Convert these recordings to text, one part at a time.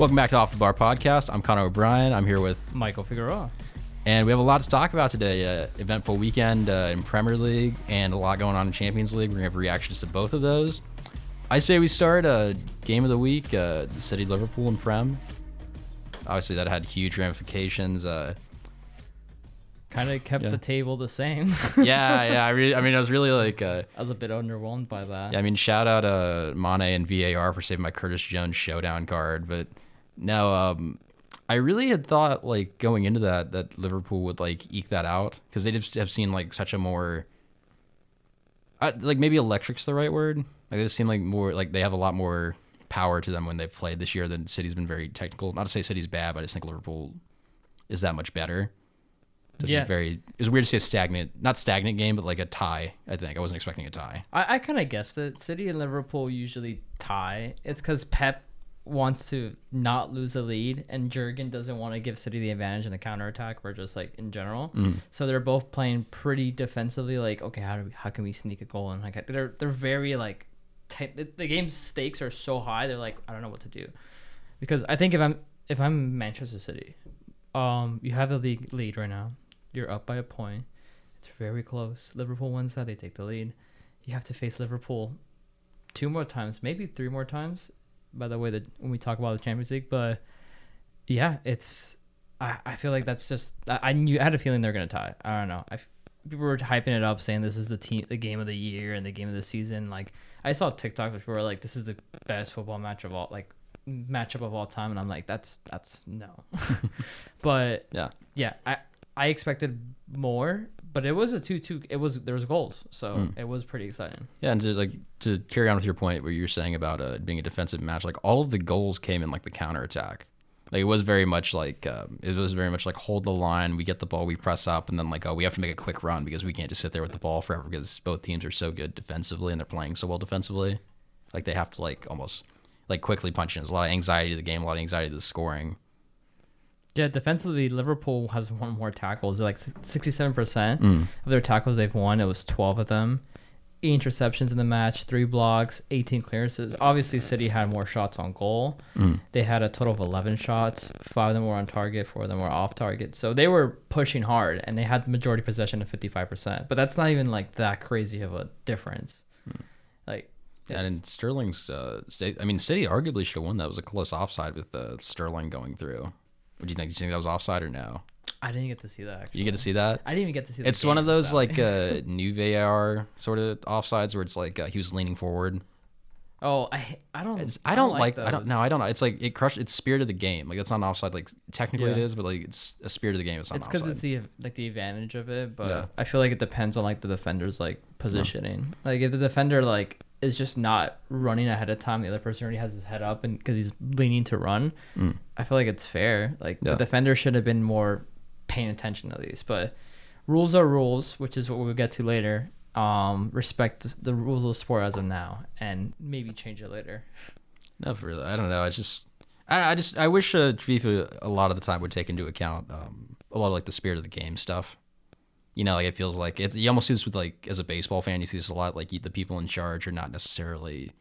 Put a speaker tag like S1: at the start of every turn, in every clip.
S1: Welcome back to Off the Bar podcast. I'm Connor O'Bryan. I'm here with,
S2: Michael Figueroa.
S1: and we have a lot to talk about today. Uh, eventful weekend uh, in Premier League and a lot going on in Champions League. We're gonna have reactions to both of those. I say we start uh, game of the week: uh, the City Liverpool and Prem. Obviously, that had huge ramifications. Uh,
S2: Kind of kept
S1: Yeah.
S2: the table the same.
S1: yeah, yeah. I really, I mean, I was really like, uh,
S2: I was a bit underwhelmed by that.
S1: yeah, I mean, shout out uh, Mane and VAR for saving my Curtis Jones showdown card, but no, um, I really had thought like going into that that Liverpool would like eke that out because they just have seen like such a more, I, like maybe electric's the right word. Like they seem like more like they have a lot more power to them when they've played this year than City's been very technical. Not to say City's bad, but I just think Liverpool is that much better. So it's
S2: Yeah.
S1: very. It was weird to say a stagnant, not stagnant game, but like a tie. I think I wasn't expecting a tie.
S2: I, I kind of guessed it. City and Liverpool usually tie. It's because Pep wants to not lose a lead, and Jurgen doesn't want to give City the advantage in the counterattack or just like in general. So they're both playing pretty defensively. Like, okay, how do we, how can we sneak a goal? And like they're they're very like tight. The, the game's stakes are so high. They're like, I don't know what to do, because I think if I'm if I'm Manchester City, um, you have the league lead right now. You're up by a point. It's very close. Liverpool wins that, they take the lead. You have to face Liverpool two more times, maybe three more times. By the way, that when we talk about the Champions League, but yeah, it's. I, I feel like that's just. I, I knew I had a feeling they're gonna tie. I don't know. I people were hyping it up, saying this is the team, the game of the year, and the game of the season. Like I saw TikToks where people were like, "This is the best football match of all, like matchup of all time," and I'm like, "That's that's no." but
S1: Yeah.
S2: yeah, I I expected more, but it was a two-two. It was there was goals, so
S1: Mm.
S2: it was pretty exciting.
S1: Yeah, and to like to carry on with your point, what you were saying about uh, being a defensive match, like all of the goals came in like the counter attack. Like it was very much like um, it was very much like hold the line, we get the ball, we press up, and then like oh we have to make a quick run because we can't just sit there with the ball forever because both teams are so good defensively and they're playing so well defensively. Like they have to like almost like quickly punch in. There's a lot of anxiety to the game, a lot of anxiety to the scoring.
S2: Yeah, defensively, Liverpool has won more tackles. They're like sixty-seven percent
S1: Mm.
S2: of their tackles they've won. It was twelve of them. Eight interceptions in the match, three blocks, eighteen clearances. Obviously, City had more shots on goal.
S1: Mm.
S2: They had a total of eleven shots. Five of them were on target. Four of them were off target. So they were pushing hard, and they had the majority possession of fifty-five percent. But that's not even like that crazy of a difference. Like,
S1: And in Sterling's, uh, I mean, City arguably should have won. That was a close offside with uh, Sterling going through. What do you think? You think that was offside or no?
S2: I didn't get to see that. Actually.
S1: You get to see that?
S2: I didn't even get to see.
S1: It's one of those like uh, new VAR sort of offsides where it's like uh, he was leaning forward.
S2: Oh, I I don't.
S1: It's, I don't like. I
S2: those.
S1: don't. No, I don't know. It's like it crushed. It's spirit of the game. Like that's not an offside. Like technically it
S2: Yeah.
S1: is, but like it's a spirit of the game. It's not.
S2: It's because it's the like the advantage of it, but
S1: Yeah.
S2: I feel like it depends on like the defender's like positioning. Like if the defender like is just not running ahead of time, the other person already has his head up and because he's leaning to run,
S1: Mm.
S2: I feel like it's fair. Like
S1: Yeah.
S2: the defender should have been more paying attention at least. But rules are rules, which is what we'll get to later. Um, respect the rules of sport as of now, and maybe change it later.
S1: No, for real. I don't know. I just, I, I just, I wish uh, FIFA a lot of the time would take into account um, a lot of like the spirit of the game stuff. You know, like it feels like it's. You almost see this with like as a baseball fan, you see this a lot. Like the people in charge are not necessarily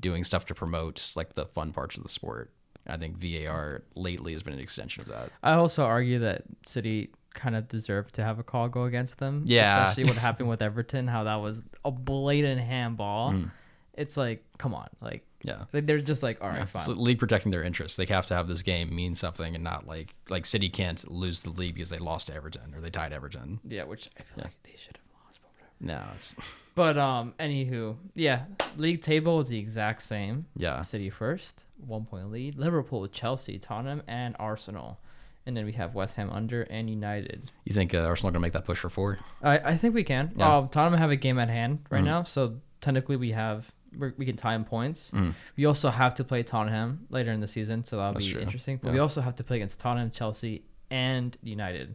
S1: doing stuff to promote like the fun parts of the sport. I think VAR lately has been an extension of that.
S2: I also argue that City kind of deserved to have a call go against them.
S1: Yeah.
S2: Especially what happened with Everton, how that was a blatant handball.
S1: Mm.
S2: It's like, come on. Like,
S1: Yeah.
S2: like, they're just like, all right,
S1: It's
S2: fine.
S1: the league protecting their interests. They have to have this game mean something and not like like City can't lose the league because they lost to Everton or they tied Everton.
S2: yeah, which I feel
S1: Yeah.
S2: like they should have lost. But, whatever.
S1: No, it's
S2: but um, anywho, yeah, league table is the exact same.
S1: yeah.
S2: City first, one point lead. Liverpool, Chelsea, Tottenham, and Arsenal. And then we have West Ham under and United.
S1: You think uh, Arsenal are gonna make that push for four?
S2: I, I think we can.
S1: Yeah.
S2: Um, Tottenham have a game at hand right
S1: Mhm.
S2: now, so technically we have we can tie in points.
S1: Mm.
S2: We also have to play Tottenham later in the season, so that'll
S1: That's
S2: be
S1: true.
S2: interesting. But
S1: Yeah.
S2: we also have to play against Tottenham, Chelsea, and United.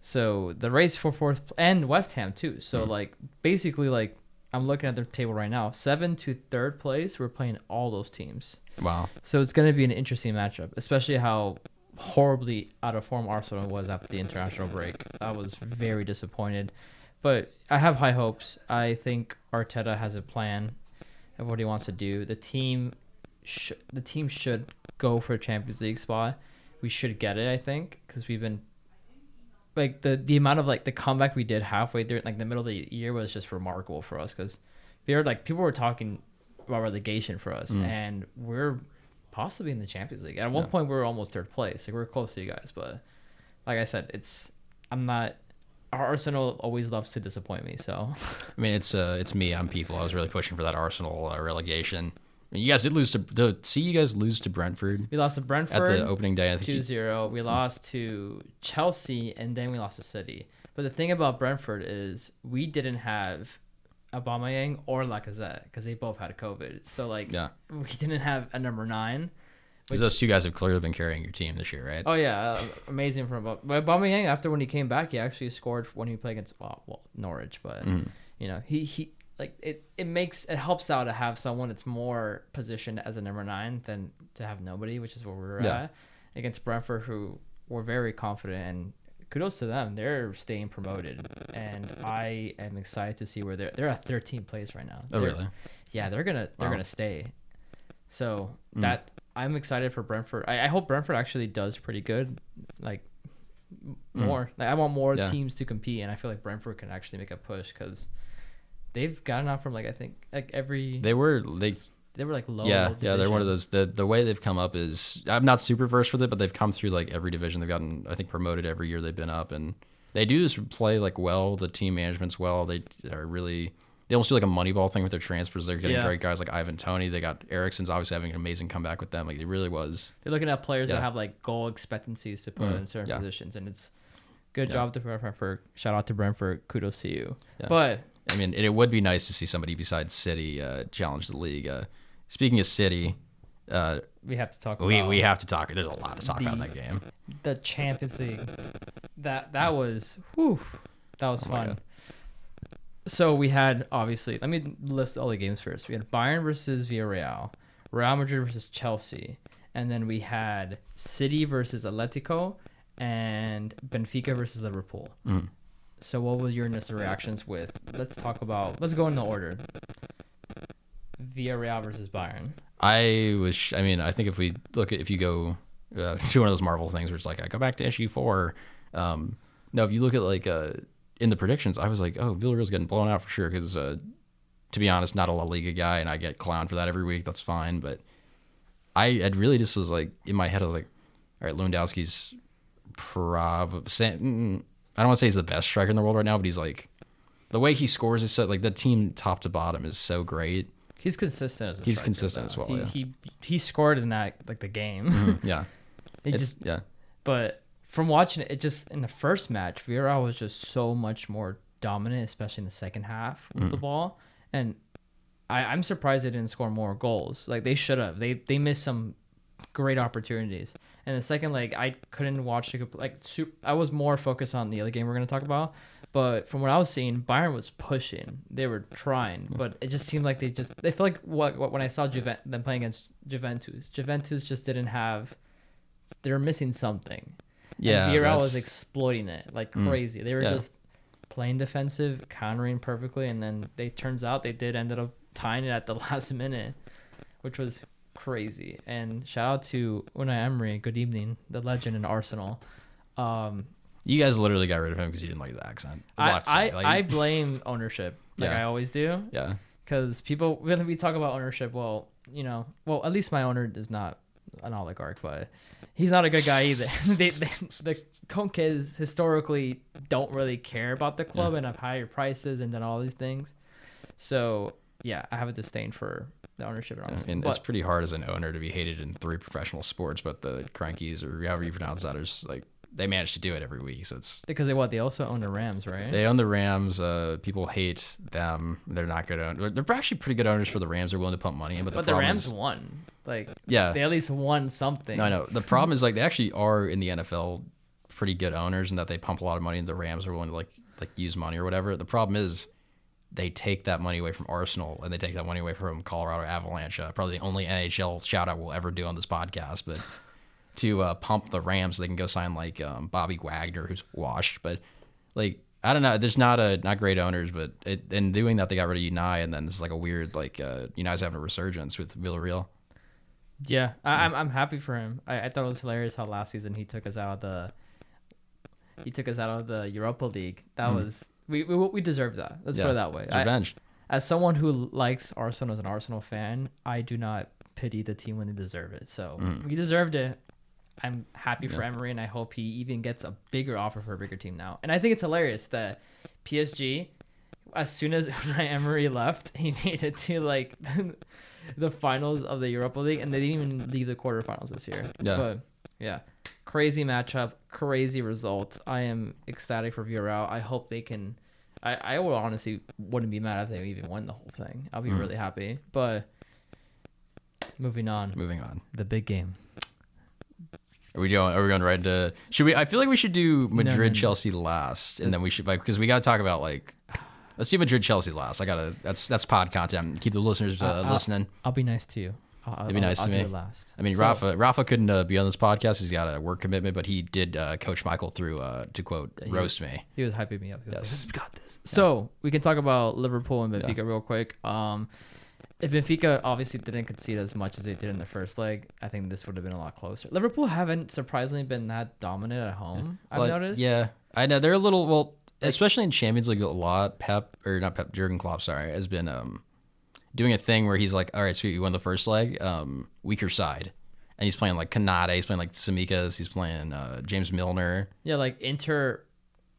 S2: So the race for fourth pl- and West Ham too. So
S1: Mm.
S2: like basically like I'm looking at their table right now, seven to third place. We're playing all those teams.
S1: Wow.
S2: So it's going to be an interesting matchup, especially how horribly out of form Arsenal was after the international break. I was very disappointed, but I have high hopes. I think Arteta has a plan of what he wants to do. The team, sh- the team should go for a Champions League spot, we should get it. I think because we've been like the the amount of like the comeback we did halfway through like the middle of the year was just remarkable for us because we were like people were talking about relegation for us mm. and we're possibly in the Champions League. At one
S1: Yeah.
S2: point we were almost third place. Like we are close to you guys, but like I said, it's I'm not. Arsenal always loves to disappoint me, so
S1: I mean, it's uh, it's me. I'm people. I was really pushing for that Arsenal uh, relegation. I mean, you guys did lose to, to see you guys lose to Brentford
S2: we lost to Brentford at
S1: the opening day. I think
S2: 2-0. We lost to Chelsea and then we lost to City. But the thing about Brentford is we didn't have Aubameyang or Lacazette because they both had COVID. So like
S1: yeah,
S2: we didn't have a number nine.
S1: 'Cause those two guys have clearly been carrying your team this year, right?
S2: Oh yeah, uh, amazing from Aub- but Aubameyang. After when he came back, he actually scored when he played against well, well Norwich. But
S1: Mm-hmm.
S2: you know he he like it it makes it helps out to have someone that's more positioned as a number nine than to have nobody, which is where we're
S1: Yeah.
S2: at against Brentford, who were very confident and. Kudos to them; they're staying promoted, and I am excited to see where they're. They're at 13th place right now.
S1: Oh,
S2: They're-
S1: really?
S2: yeah, they're gonna they're
S1: Wow.
S2: gonna stay. So
S1: Mm.
S2: that I'm excited for Brentford. I, I hope Brentford actually does pretty good. Like m- more. Like, I want more
S1: Mm. Yeah.
S2: teams to compete, and I feel like Brentford can actually make a push because they've gotten out from like I think like every they,
S1: They were they
S2: were like low.
S1: yeah yeah they're one of those the the way they've come up is I'm not super versed with it, but they've come through like every division. They've gotten I think promoted every year they've been up, and they do just play like well. The team management's well. They are really they almost do like a money ball thing with their transfers. They're getting
S2: Yeah.
S1: great guys like Ivan Toney. They got Eriksen's obviously having an amazing comeback with them. Like it really was.
S2: They're looking at players
S1: Yeah.
S2: that have like goal expectancies to put
S1: Mhm.
S2: in certain
S1: Yeah.
S2: positions, and it's good job to Brentford. Shout out to Brentford. Kudos to you. But
S1: I mean, it would be nice to see somebody besides City uh, challenge the league. Uh, speaking of City, uh,
S2: we have to talk.
S1: we
S2: about
S1: we have to talk. There's a lot to talk about in that game.
S2: the Champions League. That that was whew, that was
S1: Oh
S2: fun. So we had obviously. Let me list all the games first. We had Bayern versus Villarreal, Real Madrid versus Chelsea, and then we had City versus Atletico, and Benfica versus Liverpool.
S1: Mhm.
S2: So what was your initial reactions with? Let's talk about. Let's go in the order. Villarreal versus Bayern.
S1: I was. I mean, I think if we look at if you go uh, to one of those Marvel things where it's like I go back to issue four. Um, no, if you look at like uh, in the predictions, I was like, oh, Villarreal's getting blown out for sure because uh, to be honest, not a La Liga guy, and I get clowned for that every week. That's fine, but I had really just was like in my head, I was like, all right, Lewandowski's probably. Mm, mm, I don't want to say he's the best striker in the world right now, but he's like the way he scores is so like the team top to bottom is so great.
S2: He's consistent as a
S1: He's
S2: striker,
S1: consistent
S2: though.
S1: as well,
S2: He,
S1: yeah.
S2: he he scored in that like the game. Mm-hmm.
S1: Yeah,
S2: It
S1: it's
S2: just
S1: yeah.
S2: but from watching it, it just in the first match, Villarreal was just so much more dominant, especially in the second half with
S1: Mm.
S2: the ball. And I, I'm surprised they didn't score more goals. Like they should have. They they missed some great opportunities. And the second leg, I couldn't watch the like. Super, I was more focused on the other game we're gonna talk about. But from what I was seeing, Bayern was pushing. They were trying, but it just seemed like they just. They feel like what, what when I saw Juve, them playing against Juventus, Juventus just didn't have. They're missing something.
S1: Yeah,
S2: and Villarreal was exploiting it like
S1: Mm.
S2: crazy. They were
S1: Yeah.
S2: just playing defensive, countering perfectly, and then they turns out they did ended up tying it at the last minute, which was crazy. And shout out to Unai Emery. Good evening, the legend in Arsenal. Um,
S1: You guys literally got rid of him because you didn't like his accent.
S2: I I.
S1: Like,
S2: I blame ownership, like
S1: Yeah.
S2: I always do,
S1: yeah,
S2: because people when we talk about ownership, well, you know, well at least my owner is not an oligarch, but he's not a good guy either. they, they, the Kroenkes historically don't really care about the club and have higher prices and then all these things. So yeah, I have a disdain for the ownership. And, all this.
S1: and
S2: but
S1: it's pretty hard as an owner to be hated in three professional sports, but the Kroenkes or however you pronounce that is like they manage to do it every week. So it's
S2: because they what they also own the Rams, right?
S1: they own the Rams. Uh, people hate them. They're not good owners. They're actually pretty good owners for the Rams. They're willing to pump money in, but the
S2: but the Rams
S1: is,
S2: won. Like
S1: yeah,
S2: they at least won something.
S1: No, I know. The problem is like they actually are in the NFL pretty good owners and that they pump a lot of money and the Rams are willing to like like use money or whatever. The problem is they take that money away from Arsenal and they take that money away from Colorado Avalanche. Uh, probably the only NHL shout out we'll ever do on this podcast, but to uh, pump the Rams so they can go sign like um, Bobby Wagner who's washed, but like I don't know. There's not a not great owners, but it, in doing that they got rid of Unai, and then this is like a weird like uh, Unai's having a resurgence with Villarreal.
S2: Yeah, I, I'm I'm happy for him. I, I thought it was hilarious how last season he took us out of the he took us out of the Europa League. That
S1: Mhm.
S2: was we, we we deserved that. Let's put it that way.
S1: It's
S2: I,
S1: revenge.
S2: as someone who likes Arsenal as an Arsenal fan, I do not pity the team when they deserve it. So
S1: Mhm.
S2: we deserved it. I'm happy for Emery, and I hope he even gets a bigger offer for a bigger team now. And I think it's hilarious that PSG, as soon as Unai Emery left, he made it to like the finals of the Europa League, and they didn't even leave the quarterfinals this year.
S1: Yeah.
S2: But yeah, crazy matchup, crazy result. I am ecstatic for Villarreal. I hope they can. I, I would honestly wouldn't be mad if they even won the whole thing. I'll be
S1: Mhm.
S2: really happy. But moving on,
S1: Moving on.
S2: the big game.
S1: Are we going? Are we going right into? Should we? I feel like we should do
S2: no,
S1: Madrid
S2: no.
S1: Chelsea last, and then we should like because we got to talk about like. Let's do Madrid Chelsea last. I gotta. That's that's pod content. Keep the listeners uh,
S2: uh,
S1: listening.
S2: I'll be nice to you. I'll,
S1: That'd be nice
S2: I'll
S1: to
S2: do
S1: me.
S2: last.
S1: I mean,
S2: So-
S1: Rafa Rafa couldn't uh, be on this podcast. He's got a work commitment, but he did uh, coach Michael through uh, to quote
S2: he-
S1: roast me.
S2: He was hyping me up. He was
S1: Yes.
S2: like, "We got this." So we can talk about Liverpool and Benfica real quick. Um, if Benfica obviously didn't concede as much as they did in the first leg, I think this would have been a lot closer. Liverpool haven't surprisingly been that dominant at home. I've
S1: Like,
S2: noticed.
S1: Yeah, I know they're a little well, especially in Champions League a lot. Pep or not Pep, Jurgen Klopp, sorry, has been um doing a thing where he's like, all right, sweet, you won the first leg, um, weaker side, and he's playing like Konaté, he's playing like Tsimikas, he's playing uh, James Milner.
S2: Yeah, like Inter,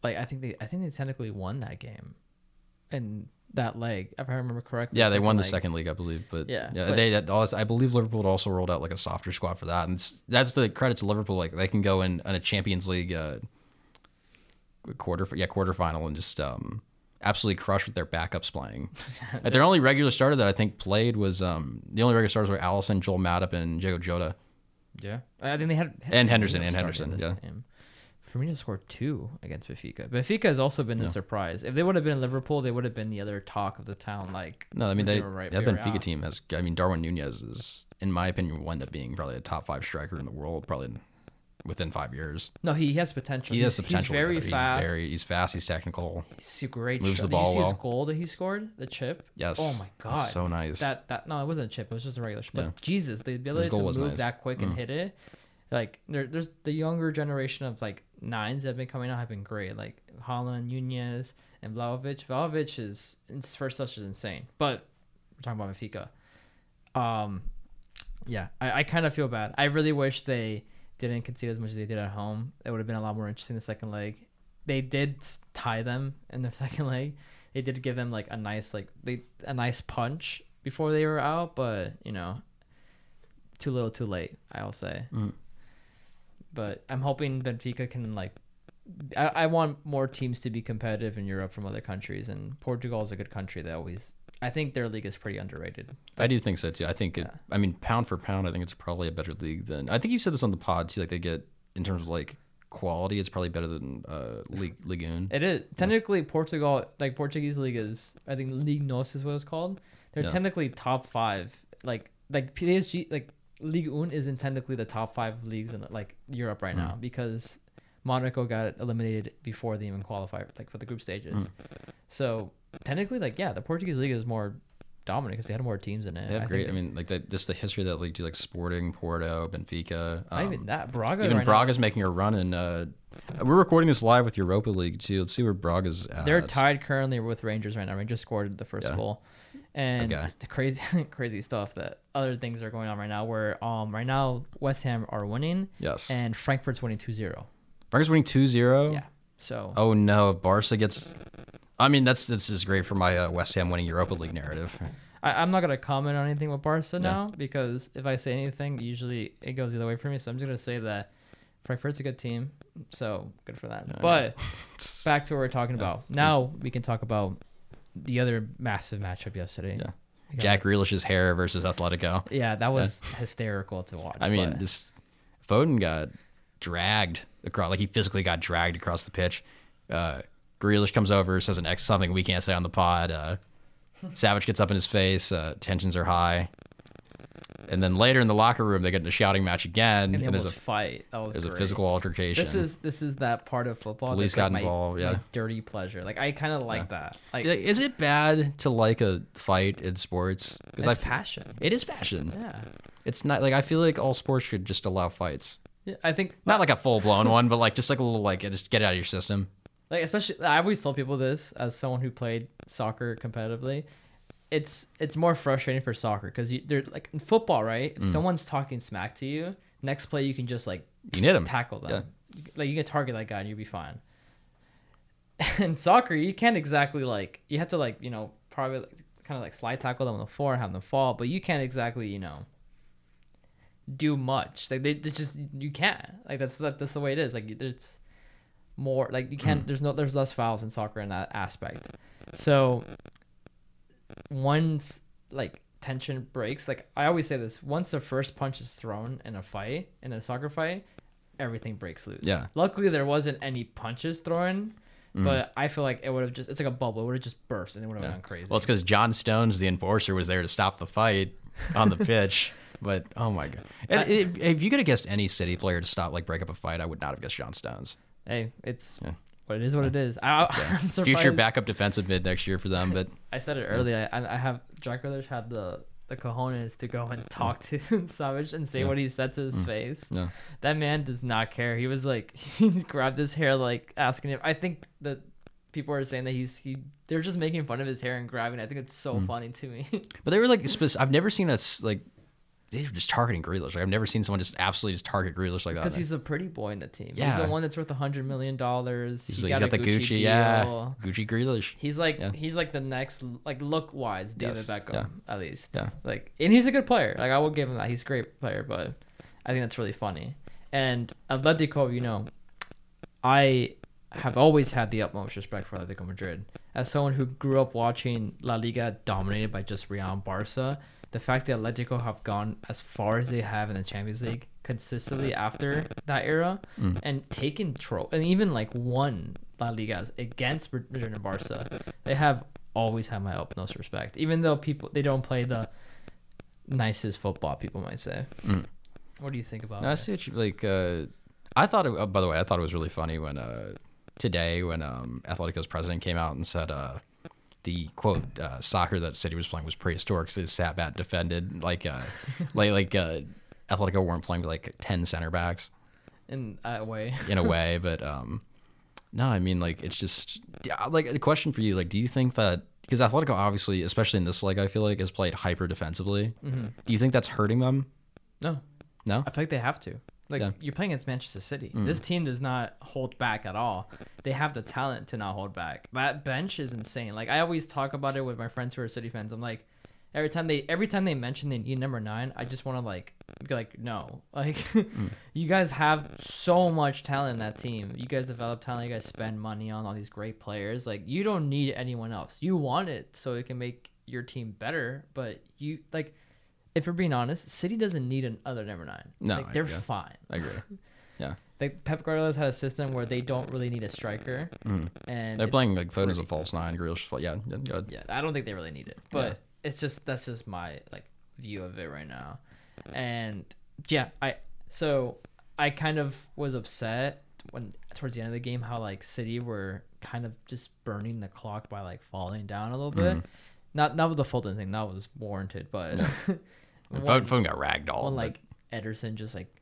S2: like I think they, I think they technically won that game, and that leg, if I remember correctly.
S1: Yeah, they won the
S2: leg.
S1: second league, I believe, but
S2: Yeah,
S1: yeah,
S2: but-
S1: they also, I believe Liverpool had also rolled out like a softer squad for that, and that's the credit to Liverpool. Like they can go in on a Champions League uh, quarter, yeah, quarterfinal and just um absolutely crush with their backups playing. Like, their only regular starter that I think played was um the only regular starters were Alisson, Joel Matip, and Diogo Jota.
S2: Yeah, I think they had
S1: And Henderson, and Henderson, yeah.
S2: time. Firmino scored two against Benfica. Benfica has also been the surprise. If they would have been in Liverpool, they would have been the other talk of the town. Like
S1: No, I mean they,
S2: were right
S1: that Benfica
S2: out.
S1: team has. I mean Darwin Nunez is, in my opinion, will end up being probably a top five striker in the world, probably within five years.
S2: No, he has potential.
S1: He has the potential.
S2: He's very fast.
S1: He's very. He's fast. He's technical.
S2: He's a great.
S1: moves
S2: shot.
S1: the
S2: Did you
S1: ball
S2: see
S1: well.
S2: his goal that he scored? The chip.
S1: Yes.
S2: Oh my god.
S1: So nice.
S2: that that no, it wasn't a chip. It was just a regular. But
S1: Yeah.
S2: Jesus, the ability to move
S1: nice.
S2: that quick and
S1: Mm.
S2: hit it. Like there, there's the younger generation of like nines that have been coming out have been great. Like Haaland, Nunez, and Vlahovic. Vlahovic is his first touch is insane. But we're talking about Benfica. Um, yeah, I, I kind of feel bad. I really wish they didn't concede as much as they did at home. It would have been a lot more interesting the second leg. They did tie them in the second leg. They did give them like a nice like they a nice punch before they were out, but you know, too little, too late. I'll say.
S1: Mm.
S2: But I'm hoping Benfica can like. I, I want more teams to be competitive in Europe from other countries, and Portugal is a good country. They always. I think their league is pretty underrated.
S1: I do think so too. I think it.
S2: Yeah.
S1: I mean, pound for pound, I think it's probably a better league than. I think you said this on the pod too. Like they get in terms of like quality, it's probably better than uh, League Ligoon.
S2: It is technically Portugal, like Portuguese league is. I think League Nos is what it's called. They're
S1: Yeah.
S2: technically top five. Like like PSG, like League Un isn't technically the top five leagues in like Europe right
S1: Hmm.
S2: now because Monaco got eliminated before they even qualified like for the group stages.
S1: Hmm.
S2: So technically, like yeah, the Portuguese league is more dominant because they had more teams in it.
S1: They have
S2: I
S1: great.
S2: think
S1: I mean, like that. Just the history of that league, too. Like Sporting, Porto, Benfica.
S2: not
S1: um,
S2: even that Braga.
S1: even
S2: right
S1: Braga's
S2: now,
S1: making a run, and uh, we're recording this live with Europa League too. Let's see where Braga's at.
S2: They're tied currently with Rangers right now. Rangers scored the first
S1: Yeah.
S2: goal, and
S1: Okay.
S2: the crazy, crazy stuff that other things are going on right now. Where um right now West Ham are winning
S1: Yes.
S2: and Frankfurt's winning 2-0.
S1: Braga's winning 2-0.
S2: Yeah. So
S1: Oh no, if Barca gets. I mean, that's this is great for my uh, West Ham winning Europa League narrative.
S2: I, I'm not gonna comment on anything with Barca now because if I say anything, usually it goes the other way for me. So I'm just gonna say that Frankfurt's a good team, so good for
S1: that.
S2: But back to what we're talking about. Now we can talk about the other massive matchup yesterday.
S1: Yeah. Jack Grealish's hair versus Atletico.
S2: Yeah, that was hysterical to watch.
S1: I mean,
S2: but-
S1: just Foden got dragged across, like he physically got dragged across the pitch. Uh, Grealish comes over, says an X something we can't say on the pod. Uh, Savić gets up in his face. Uh, tensions are high. And then later in the locker room they get in a shouting match again,
S2: and
S1: and, there's a
S2: fight. That was
S1: there's a physical altercation.
S2: This is this is that part of football.
S1: Police
S2: that's like
S1: got
S2: my-
S1: involved, yeah.
S2: my dirty pleasure. Like I kind of like that. Like
S1: Is it bad to like a fight in sports?
S2: it's
S1: I
S2: passion.
S1: it is passion.
S2: Yeah.
S1: It's not like I feel like all sports should just allow fights.
S2: yeah. I think
S1: Not like a full blown one, but like just like a little like just get it out of your system.
S2: like especially I always tell people this as someone who played soccer competitively. It's it's more frustrating for soccer because you they're like in football, right?
S1: Mm.
S2: If someone's talking smack to you, next play you can just like
S1: You need them.
S2: tackle them. Like you can target that guy and you'll be fine. In soccer, you can't exactly like you have to like you know probably like, kind of like slide tackle them on the floor and have them fall, but you can't exactly you know do much. Like they, they just you can't like that's that, that's the way it is. Like there's more like you can't. There's no there's less fouls in soccer in that aspect. So once like tension breaks, like I always say this: once the first punch is thrown in a fight in a soccer fight, everything breaks loose.
S1: Yeah.
S2: Luckily, there wasn't any punches thrown.
S1: Mm.
S2: But I feel like it would have just, it's like a bubble. It would have just burst and it would have
S1: Yeah.
S2: gone crazy.
S1: Well, it's because John Stones, the enforcer, was there to stop the fight on the pitch. But oh my god! And
S2: I-
S1: if, if you could have guessed any city player to stop like break up a fight, I would not have guessed John Stones.
S2: hey, it's
S1: Yeah.
S2: What it is, what it is. I, I'm
S1: Future backup defensive mid next year for them, but
S2: I said it earlier. I, I have Jack Grealish had the the cojones to go and talk to Savić and say
S1: Yeah.
S2: what he said to his face.
S1: no.
S2: That man does not care. He was like he grabbed his hair like asking him. I think that people are saying that he's he they're just making fun of his hair and grabbing. it. I think it's so
S1: Hmm.
S2: funny to me.
S1: But they were like, I've never seen us like they were just targeting Grealish. Like I've never seen someone just absolutely just target Grealish like that.
S2: Because he's the pretty boy in the team.
S1: Yeah.
S2: He's the one that's worth a hundred million dollars.
S1: He's,
S2: He
S1: he's got,
S2: a
S1: the Gucci, yeah,
S2: deal.
S1: Gucci Grealish.
S2: He's like
S1: Yeah.
S2: he's like the next like look wise David
S1: Yes,
S2: Beckham
S1: yeah.
S2: at least.
S1: Yeah.
S2: Like and he's a good player. Like I will give him that. He's a great player, but I think that's really funny. And Atletico, you know, I have always had the utmost respect for Atletico Madrid. As someone who grew up watching La Liga dominated by just Real and Barca, the fact that Atletico have gone as far as they have in the Champions League consistently after that era
S1: Mm.
S2: and taken tro and even like won La Ligas against Madrid and Barca, they have always had my utmost respect. Even though people they don't play the nicest football, people might say.
S1: Mm.
S2: What do you think about
S1: No, I see what you like. Uh, I thought. It, oh, by the way, I thought it was really funny when uh, today when um, Atletico's president came out and said uh, the quote uh, soccer that City was playing was prehistoric. So they sat back defended like uh, like like uh, Atletico weren't playing with like ten center backs
S2: In a way.
S1: in a way, but um, no, I mean like it's just like a question for you. Like, do you think that because Atletico obviously, especially in this league, I feel like has played hyper defensively.
S2: hmm
S1: Do you think that's hurting them?
S2: No,
S1: No.
S2: I feel like they have to. Like
S1: Yeah.
S2: you're playing against Manchester City.
S1: Mm.
S2: This team does not hold back at all. They have the talent to not hold back. That bench is insane. Like I always talk about it with my friends who are City fans. I'm like, every time they every time they mention they need number nine, I just want to like be like, no, like you guys have so much talent in that team. You guys develop talent. You guys spend money on all these great players. Like you don't need anyone else. You want it so it can make your team better. But you like, if you're being honest, City doesn't need another number nine.
S1: No,
S2: like, they're fine.
S1: I agree. Yeah.
S2: Like Pep Guardiola's had a system where they don't really need a striker,
S1: Mm.
S2: and
S1: They're playing like Foden as a false nine, Grealish. Yeah, yeah, yeah.
S2: Yeah, I don't think they really need it, but
S1: Yeah.
S2: it's just that's just my like view of it right now, and yeah, I so I kind of was upset when towards the end of the game how like City were kind of just burning the clock by like falling down a little bit.
S1: Mhm.
S2: Not not with the Foden thing that was warranted, but one-
S1: Foden, Foden got ragdolled. but-
S2: like Ederson just like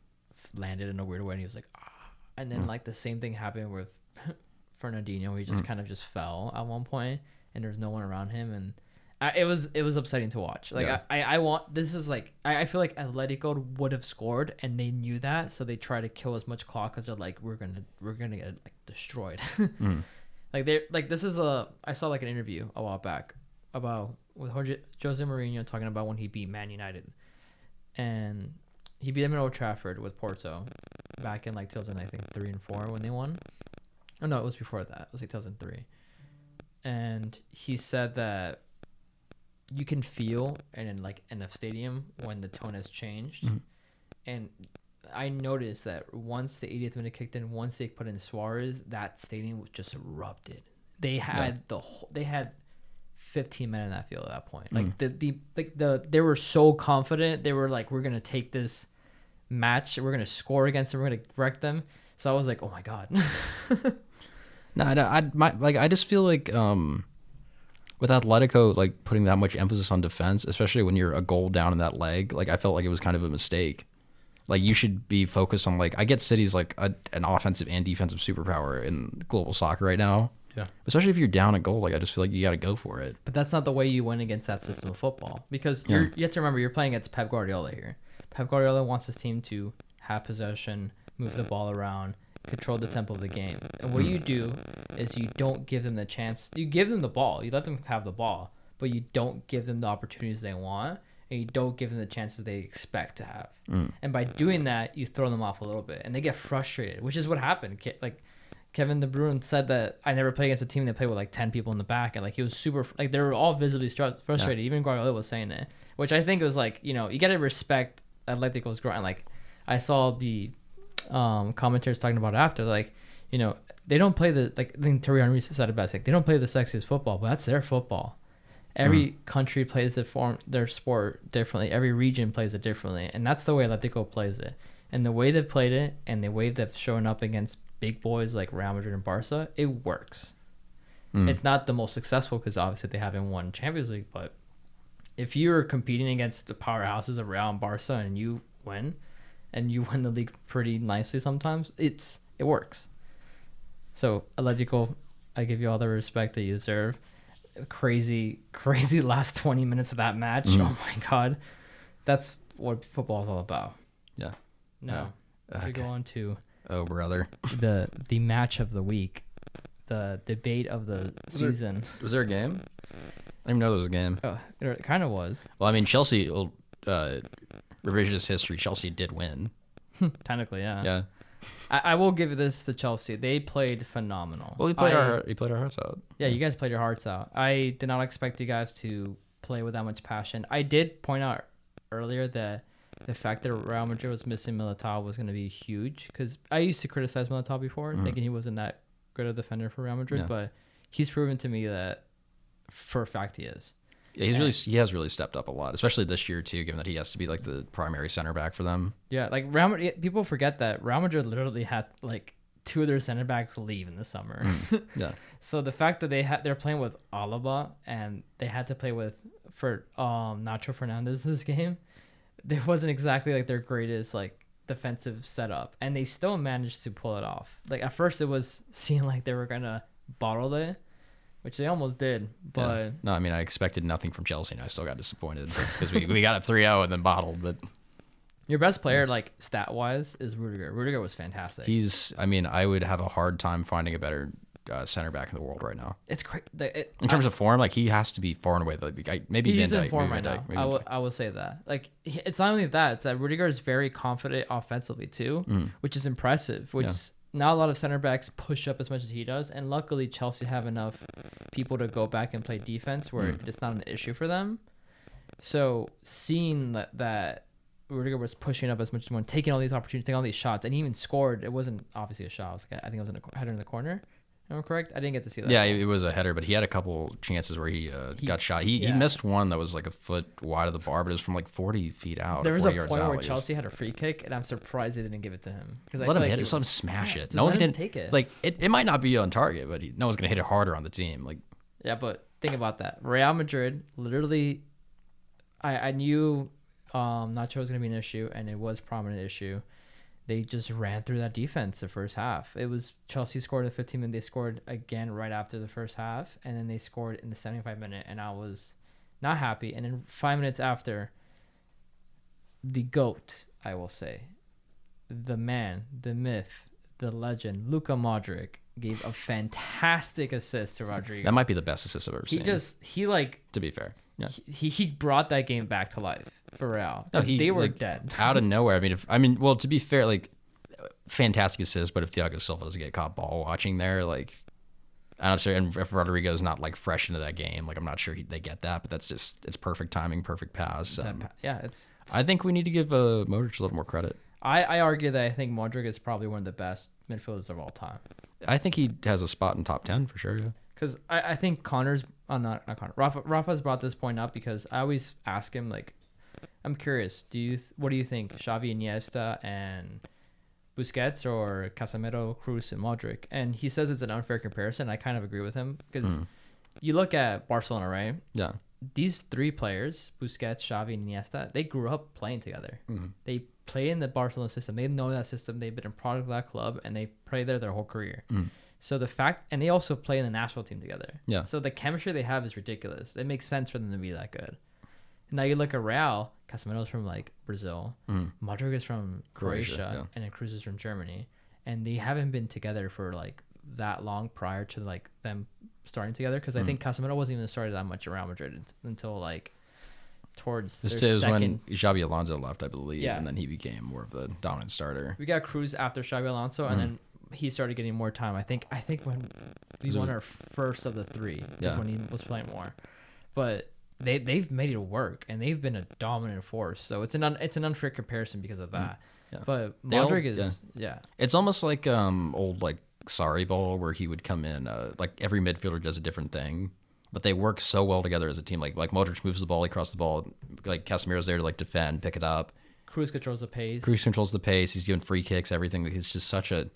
S2: landed in a weird way and he was like ah. and then
S1: Mm.
S2: like the same thing happened with Fernandinho he just
S1: Mm.
S2: kind of just fell at one point and there was no one around him and I, it was it was upsetting to watch like
S1: Yeah.
S2: I, I I want this is like I, I feel like Atletico would have scored and they knew that so they try to kill as much clock because they're like we're gonna we're gonna get like destroyed
S1: Mm.
S2: like they're like this is a I saw like an interview a while back about with Jose, Jose Mourinho talking about when he beat Man United and he beat them at Old Trafford with Porto back in like 2000 I think three and four when they won. Oh no, it was before that. It was like 2003. And he said that you can feel and in like in the stadium when the tone has changed.
S1: Mhm.
S2: And I noticed that once the 80th minute kicked in, once they put in Suarez, that stadium was just erupted. They had the whole, they had 15 men in that field at that point. Like the the like the they were so confident. They were like, we're gonna take this match. We're gonna score against them. We're gonna wreck them. So I was like, oh my god.
S1: No, I, I my like I just feel like um with Atletico like putting that much emphasis on defense, especially when you're a goal down in that leg, like I felt like it was kind of a mistake. Like you should be focused on like I get City's like a, an offensive and defensive superpower in global soccer right now.
S2: Yeah.
S1: Especially if you're down a goal, like I just feel like you got to go for it.
S2: But that's not the way you win against that system of football because you're, you have to remember you're playing against Pep Guardiola here. Pep Guardiola wants his team to have possession, move the ball around, control the tempo of the game. And what you do is you don't give them the chance. You give them the ball. You let them have the ball, but you don't give them the opportunities they want, and you don't give them the chances they expect to have. Mm. And by doing that, you throw them off a little bit, and they get frustrated, which is what happened. Like Kevin De Bruyne said that I never played against a team that played with like ten people in the back, and like he was super like they were all visibly stru- frustrated. Even Guardiola was saying it, which I think was like you know you got to respect Atletico's grind. Like I saw the um, commentators talking about it after, like you know they don't play the like I think Thierry Henry said it best. Like they don't play the sexiest football, but that's their football. Every country plays the form their sport differently. Every region plays it differently, and that's the way Atletico plays it. And the way they've played it, and the way they've shown up against big boys like Real Madrid and Barca, it works. Hmm. It's not the most successful because obviously they haven't won Champions League, but if you're competing against the powerhouses of Real and Barca and you win, and you win the league pretty nicely sometimes, it's it works. So Atletico, I give you all the respect that you deserve. Crazy, crazy last twenty minutes of that match. Hmm. Oh my god, that's what football is all about.
S1: Yeah.
S2: No,
S1: Oh,
S2: to go on to
S1: Oh brother,
S2: the the match of the week, the debate of the
S1: there-
S2: season.
S1: was there a game? I didn't even know there was a game.
S2: Oh, it kind of was
S1: Well, I mean Chelsea. Uh, revisionist history. Chelsea did win.
S2: technically, yeah.
S1: Yeah.
S2: I, I will give this to Chelsea. They played phenomenal.
S1: Well, we played
S2: I-
S1: our we played our hearts out.
S2: Yeah, you guys played your hearts out. I did not expect you guys to play with that much passion. I did point out earlier that the fact that Real Madrid was missing Militao was going to be huge because I used to criticize Militao before, thinking he wasn't that good a defender for Real Madrid,
S1: Yeah.
S2: but he's proven to me that for a fact he is.
S1: Yeah, he's really he has really stepped up a lot, especially this year too, given that he has to be like the primary center back for them.
S2: Yeah, like Real Madrid, people forget that Real Madrid literally had like two of their center backs leave in the summer.
S1: Yeah.
S2: So the fact that they had they're playing with Alaba and they had to play with for um Nacho Fernandez this game, there wasn't exactly like their greatest like defensive setup, and they still managed to pull it off. Like at first, it was seeming like they were gonna bottle it, which they almost did, but
S1: Yeah. no, I mean I expected nothing from Chelsea, and I still got disappointed because we, we got a 3-0 and then bottled. But
S2: your best player like stat wise is Rudiger. Rudiger was fantastic.
S1: he's, I mean, I would have a hard time finding a better uh, center back in the world right now.
S2: it's crazy. It,
S1: In terms of form, like he has to be far and away the guy. Maybe
S2: He's
S1: Van Dijk,
S2: in form
S1: maybe
S2: right now. I will, I will say that. Like, he- it's not only that; it's that Rudiger is very confident offensively too, which is impressive. Which
S1: Mm. Yeah.
S2: not a lot of center backs push up as much as he does, and luckily Chelsea have enough people to go back and play defense where
S1: Mm.
S2: it's not an issue for them. So seeing that that Rudiger was pushing up as much as one, taking all these opportunities, taking all these shots, and he even scored. It wasn't obviously a shot. It was like, I think it was in the header in the corner. Am I correct? I didn't get to see that.
S1: Yeah, it was a header, but he had a couple chances where he, uh,
S2: He-
S1: got shot. He, he missed one that was like a foot wide of the bar, but it was from like 40 feet out.
S2: There was a
S1: 40
S2: point where
S1: was-
S2: Chelsea had a free kick, and I'm surprised they didn't give it to him because
S1: Let him hit it. Let him smash
S2: Yeah,
S1: it. No one didn't
S2: take it.
S1: Like it, it might not be on target, but he, no one's gonna hit it harder on the team. Like
S2: Yeah, but think about that. Real Madrid literally I I knew um Nacho was gonna be an issue and it was a prominent issue. They just ran through that defense the first half. It was Chelsea scored at 15 minutes. They scored again right after the first half, and then they scored in the 75 minute, and I was not happy. And then five minutes after, the goat, I will say, the man, the myth, the legend, Luka Modric gave a fantastic assist to Rodrygo.
S1: that might be the best assist I've ever
S2: He
S1: seen.
S2: He just he like
S1: to be fair, yeah.
S2: he he brought that game back to life for Real.
S1: No, he-
S2: they were
S1: like,
S2: dead.
S1: out of nowhere. I mean, if I mean, well, to be fair, like fantastic assist, but if Thiago Silva doesn't get caught ball watching there, like I'm not sure. And if Rodrygo's not like fresh into that game, like I'm not sure he, they get that. But that's just it's perfect timing, perfect pass. Um,
S2: yeah, it's.
S1: I think we need to give uh, Modric a little more credit.
S2: I I argue that I think Modric is probably one of the best midfielders of all time.
S1: I think he has a spot in top ten for sure. Yeah.
S2: because I, I think Connor's uh, not not Connor Rafa Rafa's brought this point up because I always ask him like, I'm curious. Do you th- what do you think, Xavi Iniesta and Busquets or Casemiro, Kroos, and Modric? And he says it's an unfair comparison. I kind of agree with him because hmm. you look at Barcelona, right?
S1: Yeah.
S2: These three players, Busquets, Xavi, and Iniesta, they grew up playing together. Hmm. They play in the Barcelona system. They know that system. They've been a product of that club, and they play there their whole career. Hmm. So the fact, and they also play in the national team together.
S1: Yeah.
S2: So the chemistry they have is ridiculous. It makes sense for them to be that good. Now you look at Real, Casemiro's from like Brazil, mm. Modric is from
S1: Croatia,
S2: Croatia,
S1: yeah.
S2: and then Kroos is from Germany, and they haven't been together for like that long prior to like them starting together. Because I mm. think Casemiro wasn't even started that much around Madrid until like towards
S1: This is when
S2: second.
S1: Xabi Alonso left, I believe,
S2: Yeah.
S1: and then he became more of the dominant starter.
S2: We got Kroos after Xabi Alonso, and mm. then he started getting more time. I think I think when we won our first of the three
S1: Yeah.
S2: is when he was playing more. But they they've made it work, and they've been a dominant force. So it's an un, it's an unfair comparison because of that.
S1: Yeah.
S2: But
S1: They all-
S2: Modric is yeah.
S1: It's almost like um old like sorry ball where he would come in uh, like every midfielder does a different thing, but they work so well together as a team. Like like Modric moves the ball across the ball, like Casemiro's there to like defend, pick it up.
S2: Kroos controls the pace.
S1: Kroos controls the pace. He's giving free kicks, everything. Like, It's just such a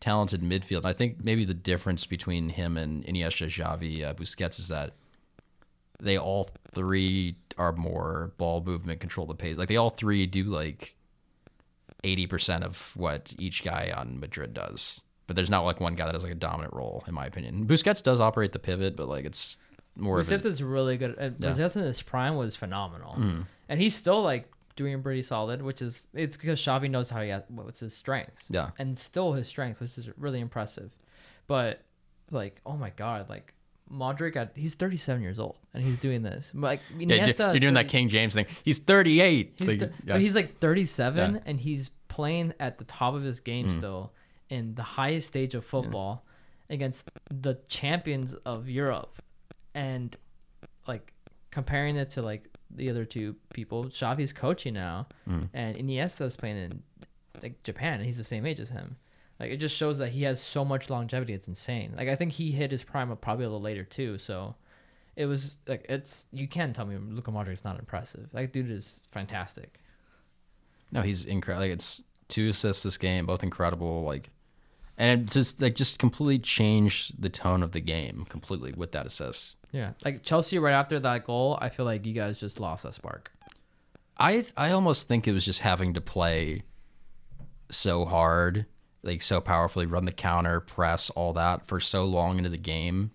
S1: talented midfield. I think maybe the difference between him and Iniesta, Xavi, uh, Busquets is that they all three are more ball movement, control the pace. Like they all three do like eighty percent of what each guy on Madrid does. But there's not like one guy that has like a dominant role, in my opinion. Busquets does operate the pivot, but like it's more
S2: Busquets is really good. And
S1: Yeah.
S2: Busquets in his prime was phenomenal,
S1: Mm.
S2: and he's still like doing pretty solid. Which is it's because Xavi knows how he has what's his strengths.
S1: Yeah.
S2: and still his strengths, which is really impressive. But like, oh my god, like Modric, at, he's 37 years old and he's doing this. Like
S1: yeah,
S2: Iniesta,
S1: you're
S2: is
S1: doing that King James thing. He's 38.
S2: He's
S1: Like,
S2: th-
S1: yeah.
S2: But he's like 37
S1: Yeah.
S2: and he's playing at the top of his game hmm. still in the highest stage of football against the champions of Europe. And like comparing it to like the other two people, Xavi's coaching now hmm. and Iniesta's playing in like Japan and he's the same age as him. Like it just shows that he has so much longevity. It's insane. Like I think he hit his prime probably a little later too. So it was like it's you can't tell me Luka Modric's not impressive. Like dude is fantastic.
S1: No, he's incredible. Like, it's two assists this game, both incredible. Like, and it just like just completely changed the tone of the game completely with that assist.
S2: Yeah, like Chelsea right after that goal, I feel like you guys just lost that spark.
S1: I I almost think it was just having to play so hard, like so powerfully, run the counter, press, all that for so long into the game.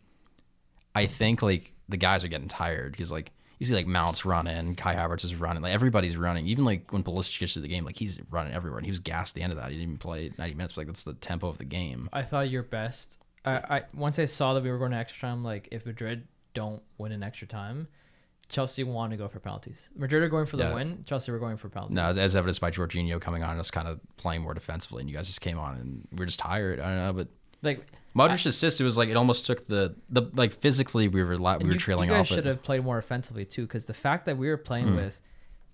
S1: I think like the guys are getting tired because like you see like Mount's running, Kai Havertz is running, like everybody's running. Even like when Pulisic gets to the game, like he's running everywhere. And he was gassed at the end of that. He didn't even play 90 minutes, but like that's the tempo of the game.
S2: I thought your best. I, I once I saw that we were going to extra time, like if Madrid don't win in extra time, Chelsea want to go for penalties. Madrid are going for the
S1: Yeah.
S2: win. Chelsea were going for penalties.
S1: No, as evidenced by Jorginho coming on and us kind of playing more defensively, and you guys just came on and we are just tired. I don't know, but
S2: like
S1: Modric's assist, it was like it almost took the the like physically we were la- we were
S2: you,
S1: trailing
S2: you guys
S1: off.
S2: should
S1: But,
S2: have played more offensively too, because the fact that we were playing
S1: Hmm.
S2: with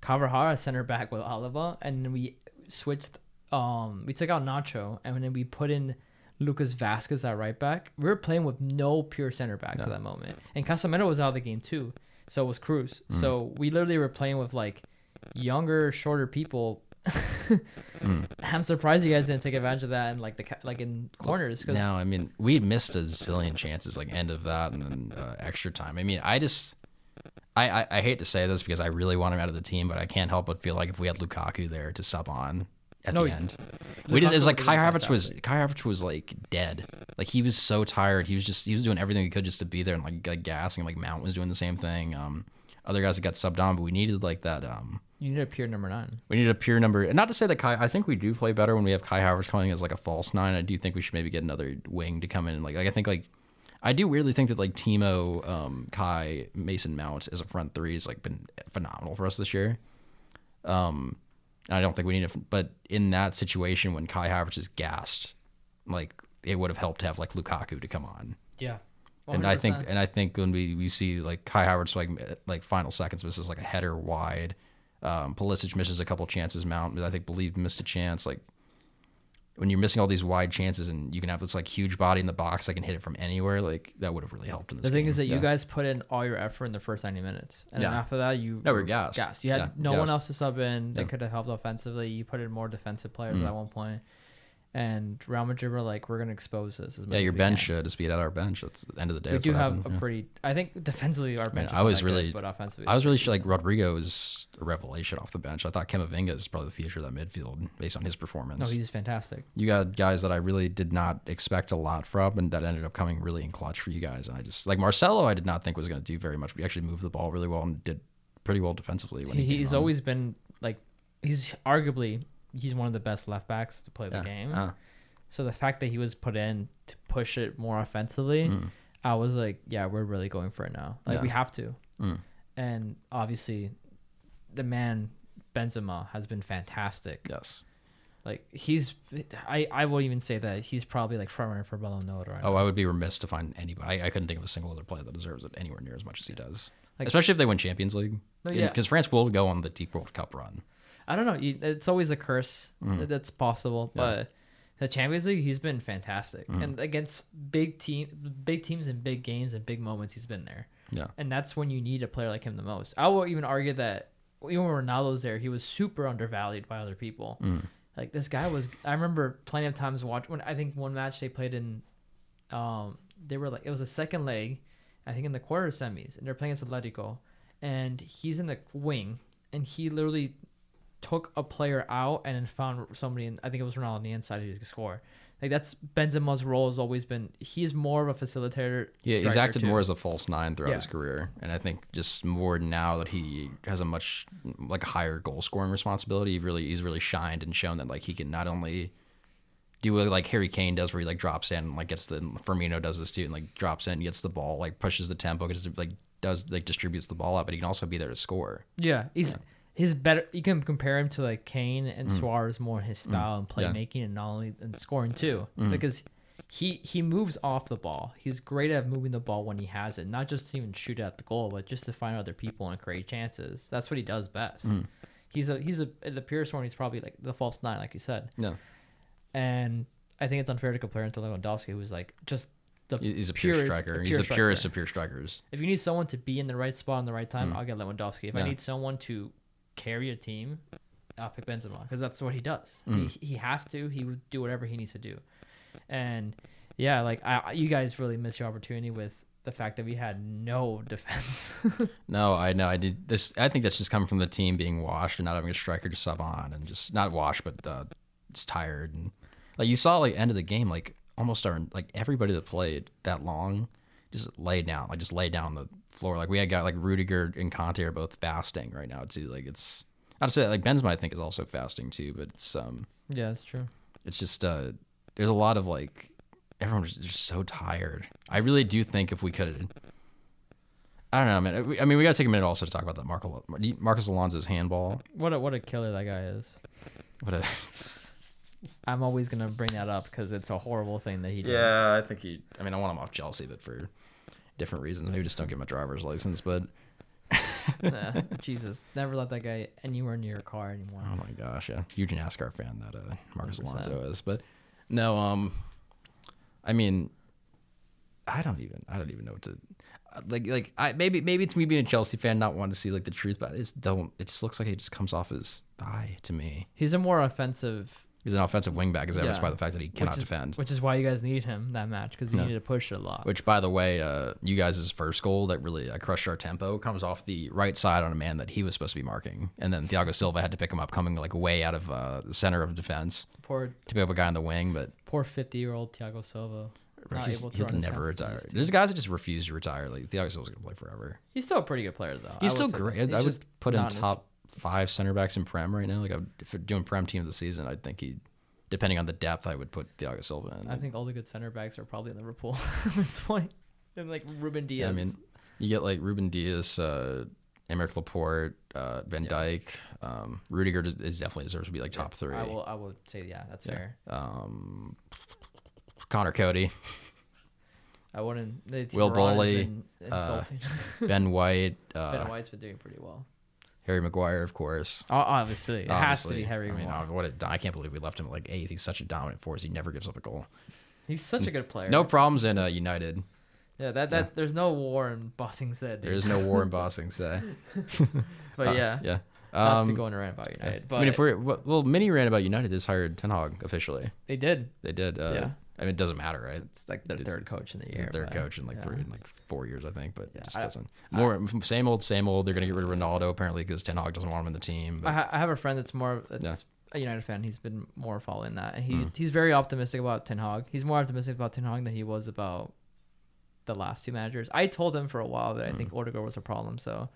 S2: Carvajal center back with Alaba, and then we switched. Um, we took out Nacho, and then we put in Lucas Vázquez at right back. We were playing with no pure center backs at that moment, and Casemiro was out of the game too. So was Kroos.
S1: Hmm.
S2: So we literally were playing with like younger, shorter people.
S1: Hmm.
S2: I'm surprised you guys didn't take advantage of that and like the like in corners because
S1: no, I mean we missed a zillion chances, like end of that and then uh, extra time. I mean, I just. I, I, I hate to say this because I really want him out of the team, but I can't help but feel like if we had Lukaku there to sub on at
S2: No,
S1: the end, we just it's like Kai Havertz was Kai Havertz was like dead, like he was so tired. He was just he was doing everything he could just to be there and like, like gassing. Like Mount was doing the same thing. Um, other guys that got subbed on, but we needed like that. Um,
S2: you need a pure number nine.
S1: we need a pure number. And not to say that Kai, I think we do play better when we have Kai Havertz coming as like a false nine. I do think we should maybe get another wing to come in. And like, like I think like, I do weirdly think that like Timo, um, Kai, Mason Mount as a front three has like been phenomenal for us this year. Um, I don't think we need it, but in that situation when Kai Havertz is gassed, like it would have helped to have like Lukaku to come on.
S2: Yeah.
S1: And I think, and I think when we, we see like Kai Havertz like like final seconds misses like a header wide, um, Pulisic misses a couple chances. Mount I think believe missed a chance. Like when you're missing all these wide chances and you can have this like huge body in the box I can hit it from anywhere, like that would have really helped in this
S2: The thing
S1: game.
S2: is that
S1: Yeah.
S2: you guys put in all your effort in the first 90 minutes. And then after that, you
S1: No, we're gassed.
S2: gassed. You had
S1: Yeah,
S2: no one else to sub in that
S1: Yeah.
S2: could have helped offensively. You put in more defensive players
S1: Mm.
S2: at one point. And Real Madrid were like, we're going to expose this. As much
S1: yeah, your
S2: we
S1: bench
S2: can."
S1: should just beat at our bench. That's the end of the day.
S2: We do have
S1: happened,
S2: a
S1: yeah.
S2: pretty. I think defensively, our bench.
S1: I
S2: is
S1: was
S2: not good,
S1: really-
S2: but offensively,
S1: I was really sure like. Rodrygo is a revelation off the bench. I thought Kamavinga is probably the future of that midfield based on his performance.
S2: No, he's fantastic.
S1: you got guys that I really did not expect a lot from, and that ended up coming really in clutch for you guys. And I just like Marcelo, I did not think was going to do very much. But he actually moved the ball really well and did pretty well defensively. When he,
S2: he's always been like, he's arguably he's one of the best left backs to play
S1: yeah.
S2: the game.
S1: Ah,
S2: So the fact that he was put in to push it more offensively,
S1: Mm.
S2: I was like, yeah, we're really going for it now. Like
S1: Yeah.
S2: we have to.
S1: Mm.
S2: And obviously, the man Benzema has been fantastic.
S1: yes.
S2: Like he's, I I would even say that he's probably like front runner for Ballon d'Or right
S1: Oh,
S2: now.
S1: I would be remiss to find anybody. I, I couldn't think of a single other player that deserves it anywhere near as much as he does.
S2: Like-
S1: Especially if they win Champions League.
S2: No, yeah.
S1: Because France will go on the deep World Cup run.
S2: I don't know. you- It's always a curse
S1: Mm.
S2: that's possible,
S1: Yeah.
S2: but the Champions League, he's been fantastic,
S1: Mm.
S2: and against big team, big teams in big games and big moments, he's been there.
S1: Yeah.
S2: and that's when you need a player like him the most. I will even argue that even when Ronaldo's there, he was super undervalued by other people.
S1: Mm.
S2: Like this guy was. I remember plenty of times watching when I think one match they played in, um, they were like it was the second leg, I think in the quarter semis, and they're playing against Atletico, and he's in the wing, and he literally took a player out and then found somebody. In, I think it was Ronaldo on the inside who could score. Like that's Benzema's role has always been. He's more of a facilitator.
S1: Yeah, he's acted
S2: too.
S1: more as a false nine throughout
S2: Yeah.
S1: his career, and I think just more now that he has a much like a higher goal scoring responsibility. He really he's really shined and shown that like he can not only do what like Harry Kane does, where he like drops in and like gets the Firmino does this too, and like drops in, gets the ball, like pushes the tempo, gets like does like distributes the ball out, but he can also be there to score.
S2: Yeah, he's his better. You can compare him to like Kane and Suarez more in his style and
S1: Mm. Yeah.
S2: playmaking and not only and scoring too,
S1: Mm.
S2: because he he moves off the ball. He's great at moving the ball when he has it, not just to even shoot at the goal, but just to find other people and create chances. That's what he does best.
S1: Mm.
S2: He's a he's a the purest one. He's probably like the false nine, like you said.
S1: No,
S2: And I think it's unfair to compare him to Lewandowski, who's like just
S1: he's a pure
S2: purest-
S1: striker.
S2: a
S1: he's the
S2: pure
S1: purest of pure strikers.
S2: If you need someone to be in the right spot in the right time,
S1: Mm.
S2: I'll get Lewandowski. If I need someone to carry a team, I'll pick Benzema because that's what he does.
S1: Mm.
S2: He, he has to. He would do whatever he needs to do. And yeah, like I, you guys really missed your opportunity with the fact that we had no defense.
S1: No, I know. I did this. I think that's just coming from the team being washed and not having a striker to sub on, and just not washed, but uh, just tired. And like you saw, like end of the game, like almost our like everybody that played that long just laid down, like just laid down on the floor. Like we had got like Rudiger and Kanté are both fasting right now too. Like it's I'd say like Benzema I think is also fasting too, but it's um
S2: yeah, it's true.
S1: it's just uh there's a lot of like everyone's just so tired. I really do think if we could I don't know, man. I mean, we got to take a minute also to talk about that Marco, Marcos Alonso's handball.
S2: What a what a killer that guy is.
S1: What a
S2: I'm always gonna bring that up because it's a horrible thing that he did.
S1: yeah. I think he. I mean, I want him off Chelsea, but for different reasons. Maybe just don't give my driver's license. But
S2: Nah, Jesus, never let that guy anywhere near your car anymore.
S1: oh my gosh, yeah, huge NASCAR fan that uh, Marcos
S2: 100%.
S1: Alonso is. But no, um, I mean, I don't even. I don't even know what to. Like, like I maybe maybe it's me being a Chelsea fan, not wanting to see like the truth, but it's don't. It just looks like it just comes off his thigh to me.
S2: He's a more offensive
S1: He's an offensive wingback, as evidenced
S2: Yeah.
S1: by the fact that he cannot
S2: which is,
S1: defend.
S2: Which is why you guys needed him that match because you
S1: No.
S2: needed to push it a lot.
S1: Which, by the way, uh, you guys' first goal that really uh, crushed our tempo comes off the right side on a man that he was supposed to be marking, and then Thiago Silva had to pick him up, coming like way out of uh, the center of defense
S2: poor
S1: to be able a guy on the wing. But
S2: poor 50 year old Thiago Silva. Not
S1: he's,
S2: able to
S1: he'll never
S2: to
S1: retire. There's guys that just refuse to retire. Like Thiago Silva's gonna play forever.
S2: He's still a pretty good player though.
S1: He's
S2: I
S1: still great. I would put him top five center backs in Prem right now. Like I, if we're doing Prem team of the season, I think he, depending on the depth, I would put Thiago Silva in.
S2: I think all the good center backs are probably in Liverpool at this point. And like Rúben Dias.
S1: Yeah, I mean, you get like Rúben Dias, uh, Aymeric Laporte, uh, Van Dijk, um, Rudiger is is definitely deserves to be like top three.
S2: I will. I will say yeah, that's
S1: Yeah.
S2: fair.
S1: Um, Conor Coady,
S2: I wouldn't.
S1: Will Bowley, uh. Ben White, uh,
S2: ben White's been doing pretty well.
S1: Harry Maguire, of course.
S2: Obviously, it has to be
S1: Obviously.
S2: Harry
S1: I mean,
S2: Maguire.
S1: uh, what a, I can't believe we left him at like eighth. He's such a dominant force. He never gives up a goal.
S2: He's such a good player.
S1: No problems in uh, United.
S2: Yeah, that that there's no war in Ba Sing Se.
S1: There is no war in Ba Sing Se.
S2: But
S1: Uh,
S2: yeah,
S1: yeah.
S2: not to
S1: Um,
S2: go on a rant about United, but
S1: I mean, if we're well, mini ran about United has hired Ten Hag officially.
S2: they did.
S1: They did. Uh,
S2: Yeah.
S1: I mean, it doesn't matter, right?
S2: It's like their
S1: It's-
S2: third coach in the year.
S1: their
S2: but,
S1: coach in like
S2: yeah.
S1: three, in like four years, I think. But
S2: Yeah,
S1: it just
S2: I-
S1: doesn't. More same old, same old. They're gonna get rid of Ronaldo apparently because Ten Hag doesn't want him in the team.
S2: I, ha- I have a friend that's more that's a United fan. He's been more following that, and he
S1: Mm.
S2: he's very optimistic about Ten Hag. He's more optimistic about Ten Hag than he was about the last two managers. I told him for a while that I think Odegaard was a problem, so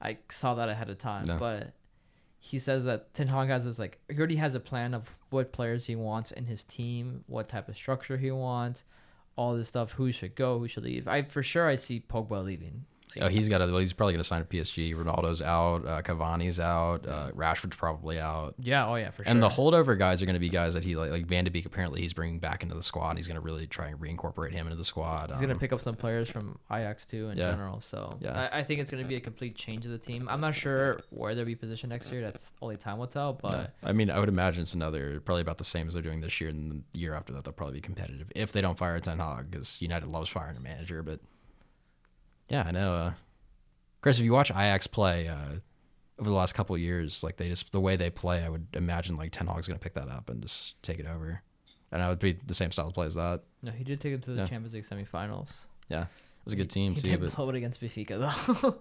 S2: I saw that ahead of time.
S1: Mm. No.
S2: But he says that Ten Hag has this like he already has a plan of what players he wants in his team, what type of structure he wants, all this stuff. Who should go, who should leave. I for sure I see Pogba leaving.
S1: Oh, he's got. Well, he's probably gonna sign at PSG. Ronaldo's out. Uh, Cavani's out. Uh, Rashford's probably out.
S2: Yeah, oh yeah, for sure.
S1: And the holdover guys are going to be guys that he like, like Van de Beek. Apparently, he's bringing back into the squad. And he's going to really try and reincorporate him into the squad.
S2: He's gonna
S1: Um,
S2: pick up some players from Ajax too in
S1: Yeah.
S2: general. So
S1: Yeah.
S2: I, I think it's gonna be a complete change of the team. I'm not sure where they'll be positioned next year. That's only time will tell. But
S1: no. I mean, I would imagine it's another probably about the same as they're doing this year, and the year after that they'll probably be competitive if they don't fire Ten Hag because United loves firing a manager. But yeah, I know. Uh, Chris, if you watch Ajax play uh, over the last couple of years, like they just the way they play, I would imagine like Ten Hag's going to pick that up and just take it over. And I would be the same style of play as that.
S2: no, he did take him to the
S1: Yeah.
S2: Champions League semifinals.
S1: Yeah, it was a good team
S2: He
S1: too,
S2: did
S1: but
S2: blow it against Benfica though.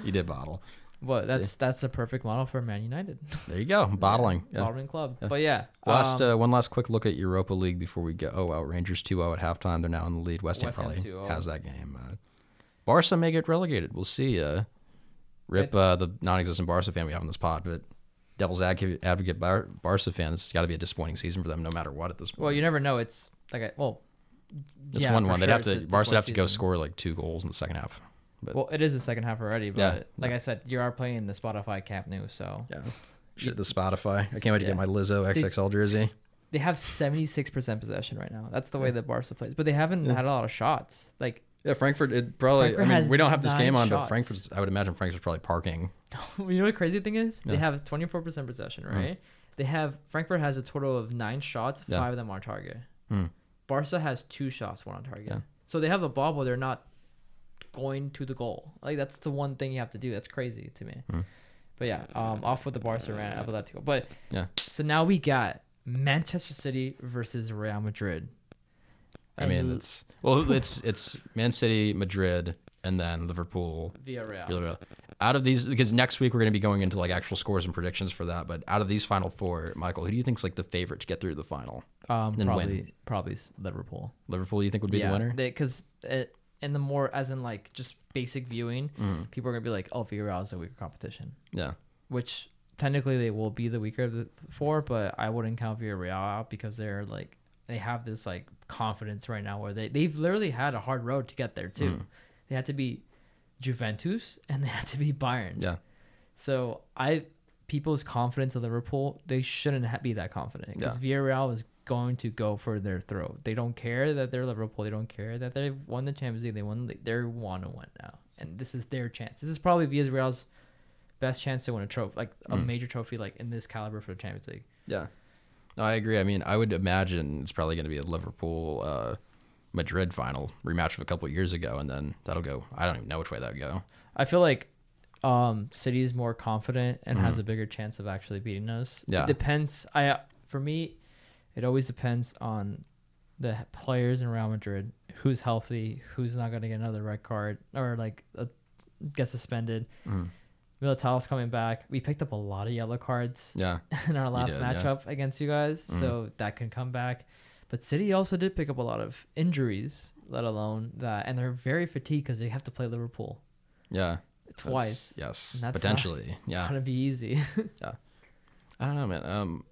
S1: he did bottle.
S2: but that's that's a perfect model for Man United.
S1: There you go, bottling. Yeah.
S2: Bottling club. But yeah,
S1: Last
S2: um,
S1: uh, one last quick look at Europa League before we go. Oh, out Rangers 2-0 at halftime. They're now in the lead. West Ham
S2: West Ham
S1: probably
S2: 2-0.
S1: has that game. Uh, Barca may get relegated. We'll see. Uh, rip uh, the non-existent Barca fan we have on this pod, but Devil's advocate, Bar- Barca fan. This has got to be a disappointing season for them, no matter what. At this point,
S2: well, you never know. It's like I, well,
S1: it's
S2: yeah,
S1: one one. They'd have to
S2: a
S1: Barca would have to go
S2: season.
S1: score like two goals in the second half. But
S2: Well, it is the second half already, but
S1: Yeah,
S2: like I said, you are playing the Spotify Camp Nou, so
S1: yeah, shit. The Spotify. I can't wait to
S2: Yeah.
S1: get my Lizzo XXL jersey.
S2: they have 76% possession right now. That's the way that Barca plays. But they haven't had a lot of shots. Like,
S1: Yeah, Frankfurt. It probably.
S2: Frankfurt
S1: I mean, we don't have this game on,
S2: shots.
S1: but Frankfurt's. I would imagine Frankfurt's probably parking.
S2: you know what crazy thing is? They have 24% possession, right? They have, Frankfurt has a total of nine shots,
S1: Yeah.
S2: five of them on target.
S1: Hmm.
S2: Barca has two shots, one on target.
S1: Yeah.
S2: So they have the ball, but they're not going to the goal. Like, that's the one thing you have to do. That's crazy to me.
S1: Hmm.
S2: But yeah, um, off with the Barca rant, Atletico. But
S1: Yeah.
S2: so now we got Manchester City versus Real Madrid.
S1: I mean, it's well, it's it's Man City, Madrid, and then Liverpool.
S2: Villarreal.
S1: Villarreal. Out of these, because next week we're going to be going into like actual scores and predictions for that. But out of these final four, Michael, who do you think's like the favorite to get through the final?
S2: Um,
S1: And
S2: probably
S1: win.
S2: probably Liverpool.
S1: Liverpool, you think would be the winner?
S2: Because it in the more as in like just basic viewing,
S1: Mhm.
S2: people are gonna be like, "Oh, Villarreal is a weaker competition,"
S1: Yeah,
S2: which technically they will be the weaker of the four, but I wouldn't count Villarreal out because they're like they have this like confidence right now where they they've literally had a hard road to get there too.
S1: Mm.
S2: They had to be Juventus and they had to be Bayern.
S1: yeah,
S2: So I people's confidence in Liverpool, they shouldn't ha- be that confident because Villarreal is going to go for their throat. They don't care that they're Liverpool. They don't care that they won the Champions League. They won. the- They want to win now, and this is their chance. This is probably Villarreal's best chance to win a trophy, like a
S1: Mm.
S2: major trophy, like in this caliber for the Champions League.
S1: yeah. No, I agree. I mean, I would imagine it's probably going to be a Liverpool, uh, Madrid final rematch of a couple of years ago, and then that'll go. I don't even know which way that would go.
S2: I feel like um, City is more confident and has a bigger chance of actually beating us.
S1: Mm-hmm. Yeah.
S2: It depends. I for me, it always depends on the players in Real Madrid, who's healthy, who's not going to get another red card or like uh, get suspended.
S1: Mhm.
S2: Militao's coming back. We picked up a lot of yellow cards
S1: Yeah,
S2: in our last
S1: did, yeah.
S2: matchup against you guys, so that can come back. But City also did pick up a lot of injuries, let alone that, and they're very fatigued because they have to play Liverpool
S1: yeah.
S2: twice.
S1: Yes,
S2: that's not-
S1: potentially. Yeah.
S2: Gonna be easy. yeah.
S1: I don't know, man. Um,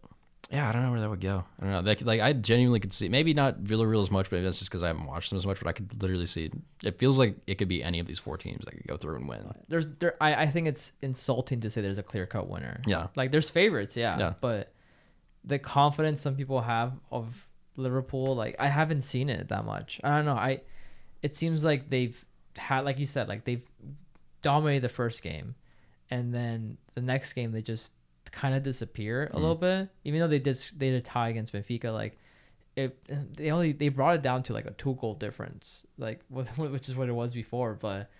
S1: yeah, I don't know where that would go. I don't know. Like, like I genuinely could see maybe not Villarreal as much, but that's just because I haven't watched them as much. But I could literally see. It feels like it could be any of these four teams that could go through and win.
S2: there's there I, I think it's insulting to say there's a clear cut winner.
S1: Yeah.
S2: Like there's favorites, yeah,
S1: Yeah.
S2: But the confidence some people have of Liverpool, like I haven't seen it that much. I don't know. I it seems like they've had like you said, like they've dominated the first game and then the next game they just kind of disappear
S1: Mm.
S2: a little bit. Even though they did they did a tie against Benfica, like it they only they brought it down to like a two goal difference, like which is what it was before. But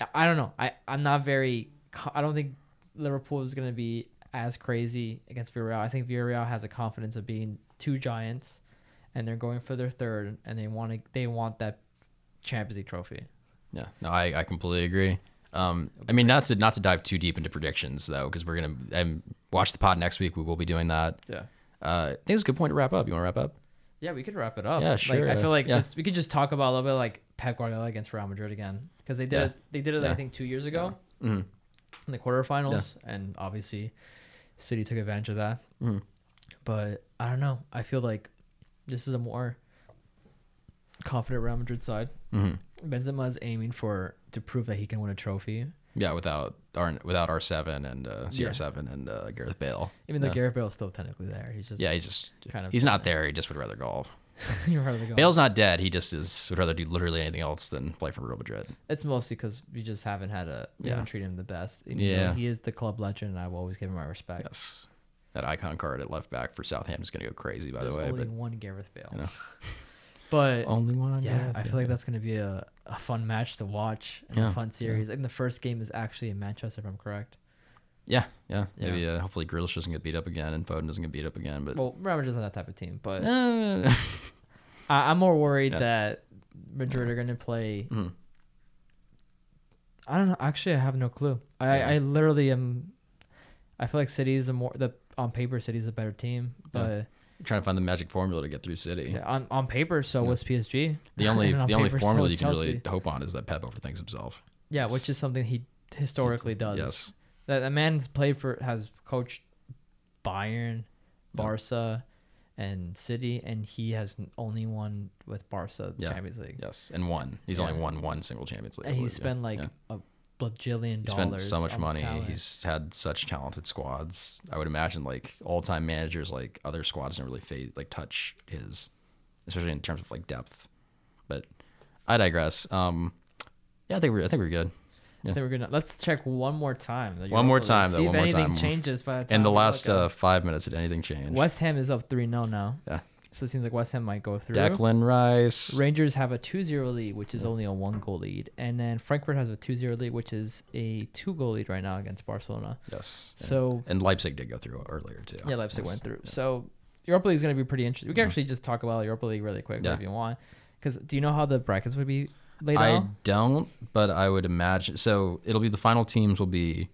S2: I- I don't know. I I'm not very. I don't think Liverpool is gonna be as crazy against Villarreal. I think Villarreal has a confidence of being two giants, and they're going for their third, and they want to they want that Champions League trophy.
S1: Yeah, no, I, I completely agree. Um, I mean, not to not to dive too deep into predictions though, because we're gonna um, watch the pod next week. We will be doing that.
S2: Yeah.
S1: Uh, I think it's a good point to wrap up. You want to wrap up?
S2: Yeah, we could wrap it up.
S1: Yeah,
S2: Like,
S1: sure,
S2: I feel like
S1: yeah.
S2: we could just talk about a little bit like Pep Guardiola against Real Madrid again because they did
S1: Yeah.
S2: it. They did it I think two years ago
S1: Mhm.
S2: in the quarterfinals, and obviously City took advantage of that.
S1: Mhm.
S2: But I don't know. I feel like this is a more confident Real Madrid side.
S1: hmm
S2: Benzema is aiming for to prove that he can win a trophy.
S1: Yeah, without R without R seven and uh, CR seven and uh, Gareth Bale.
S2: Even though
S1: yeah.
S2: Gareth Bale's still technically there, he's just
S1: yeah, he's just
S2: kind of
S1: he's not there. He just would rather golf.
S2: You'd rather go.
S1: Bale's not dead. He just is would rather do literally anything else than play for Real Madrid.
S2: It's mostly because we just haven't had a we
S1: Yeah.
S2: haven't treated him the best. Though
S1: Yeah.
S2: he is the club legend, and I will always give him my respect.
S1: Yes, that icon card at left back for Southampton is gonna go crazy. By
S2: There's
S1: the way,
S2: only
S1: but
S2: one Gareth Bale.
S1: you know.
S2: But
S1: only one. on
S2: yeah, I feel like that's gonna be a, a fun match to watch and
S1: Yeah,
S2: a fun series. And the first game is actually in Manchester, if I'm correct.
S1: Yeah, yeah.
S2: Yeah.
S1: Maybe uh, hopefully Grealish doesn't get beat up again and Foden doesn't get beat up again. But
S2: Well, Real Madrid's not that type of team, but I, I'm more worried
S1: Yeah.
S2: that Madrid are gonna play.
S1: mhm.
S2: I don't know. Actually, I have no clue. I,
S1: Yeah.
S2: I literally am. I feel like City is a more the on paper City's a better team, but
S1: trying to find the magic formula to get through City.
S2: yeah, on on paper so was PSG.
S1: The only
S2: on
S1: the only
S2: so
S1: formula
S2: was
S1: you can really hope on is that Pep overthinks himself.
S2: Yeah, which is something he historically does.
S1: Yes.
S2: That a man's played for has coached Bayern, Barca, and City, and he has only won with Barca the
S1: Yeah.
S2: Champions League.
S1: Yes, and one. He's
S2: Yeah.
S1: only won one single Champions League.
S2: And he spent like
S1: Yeah.
S2: a bajillion
S1: He
S2: dollars.
S1: spent so much
S2: on
S1: money.
S2: talent.
S1: He's had such talented squads. I would imagine like all time managers, like other squads, don't really fade, like touch his, especially in terms of like depth. But I digress. Um, yeah, I think we're I think we're good.
S2: I think we're gonna let's check one more time.
S1: One more time, though,
S2: See
S1: one
S2: if
S1: more
S2: anything
S1: time.
S2: changes by the time
S1: In the
S2: we
S1: last
S2: look
S1: uh,
S2: up.
S1: five minutes, did anything change?
S2: West Ham is up three 0 now.
S1: Yeah.
S2: So it seems like West Ham might go through.
S1: Declan Rice.
S2: Rangers have a 2-0 lead, which is only a one goal lead, and then Frankfurt has a 2-0 lead, which is a two goal lead right now against Barcelona.
S1: Yes.
S2: So
S1: and Leipzig did go through earlier too.
S2: yeah, Leipzig
S1: Yes.
S2: went through. So Europa League is going to be pretty interesting. We can
S1: Mhm.
S2: actually just talk about Europa League really quick
S1: Yeah.
S2: if you want. Because do you know how the brackets would be laid
S1: I
S2: out?
S1: don't, but I would imagine. So it'll be the final teams will be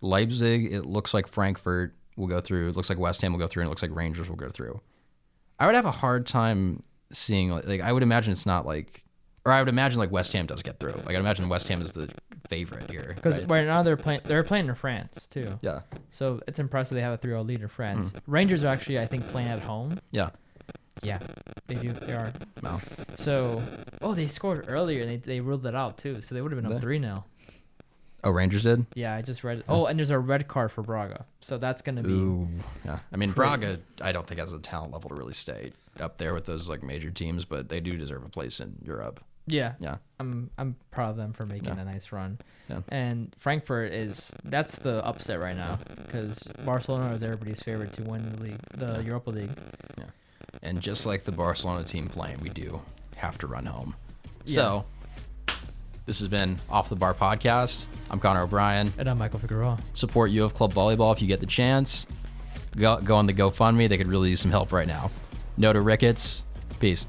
S1: Leipzig. It looks like Frankfurt will go through. It looks like West Ham will go through, and it looks like Rangers will go through. I would have a hard time seeing like, like I would imagine it's not like, or I would imagine like West Ham does get through. Like I imagine West Ham is the favorite here.
S2: Because
S1: right?
S2: right now they're playing. They're playing in France too.
S1: yeah,
S2: So it's impressive they have a 3-0 lead in France.
S1: Mm.
S2: Rangers are actually, I think, playing at home.
S1: yeah,
S2: Yeah, they do. They are.
S1: no,
S2: So, oh, they scored earlier and they, they ruled it out too. So they would have been
S1: They-
S2: up three now.
S1: Oh Rangers did.
S2: Yeah, I just read it. Oh, and there's a red card for Braga. So that's gonna be.
S1: Ooh, yeah. I mean,
S2: pretty-
S1: Braga, I don't think has the talent level to really stay up there with those like major teams, but they do deserve a place in Europe.
S2: Yeah,
S1: Yeah.
S2: I'm I'm proud of them for making
S1: Yeah.
S2: a nice run.
S1: Yeah.
S2: And Frankfurt is that's the upset right now because Barcelona is everybody's favorite to win the league, the
S1: Yeah.
S2: Europa League. Yeah.
S1: And just like the Barcelona team playing, we do have to run home.
S2: Yeah.
S1: So, this has been Off the Bar Podcast. I'm Connor O'Bryan.
S2: And I'm Michael Figueroa.
S1: Support U of Club Volleyball if you get the chance. Go, go on the GoFundMe. They could really use some help right now. No to Ricketts. Peace.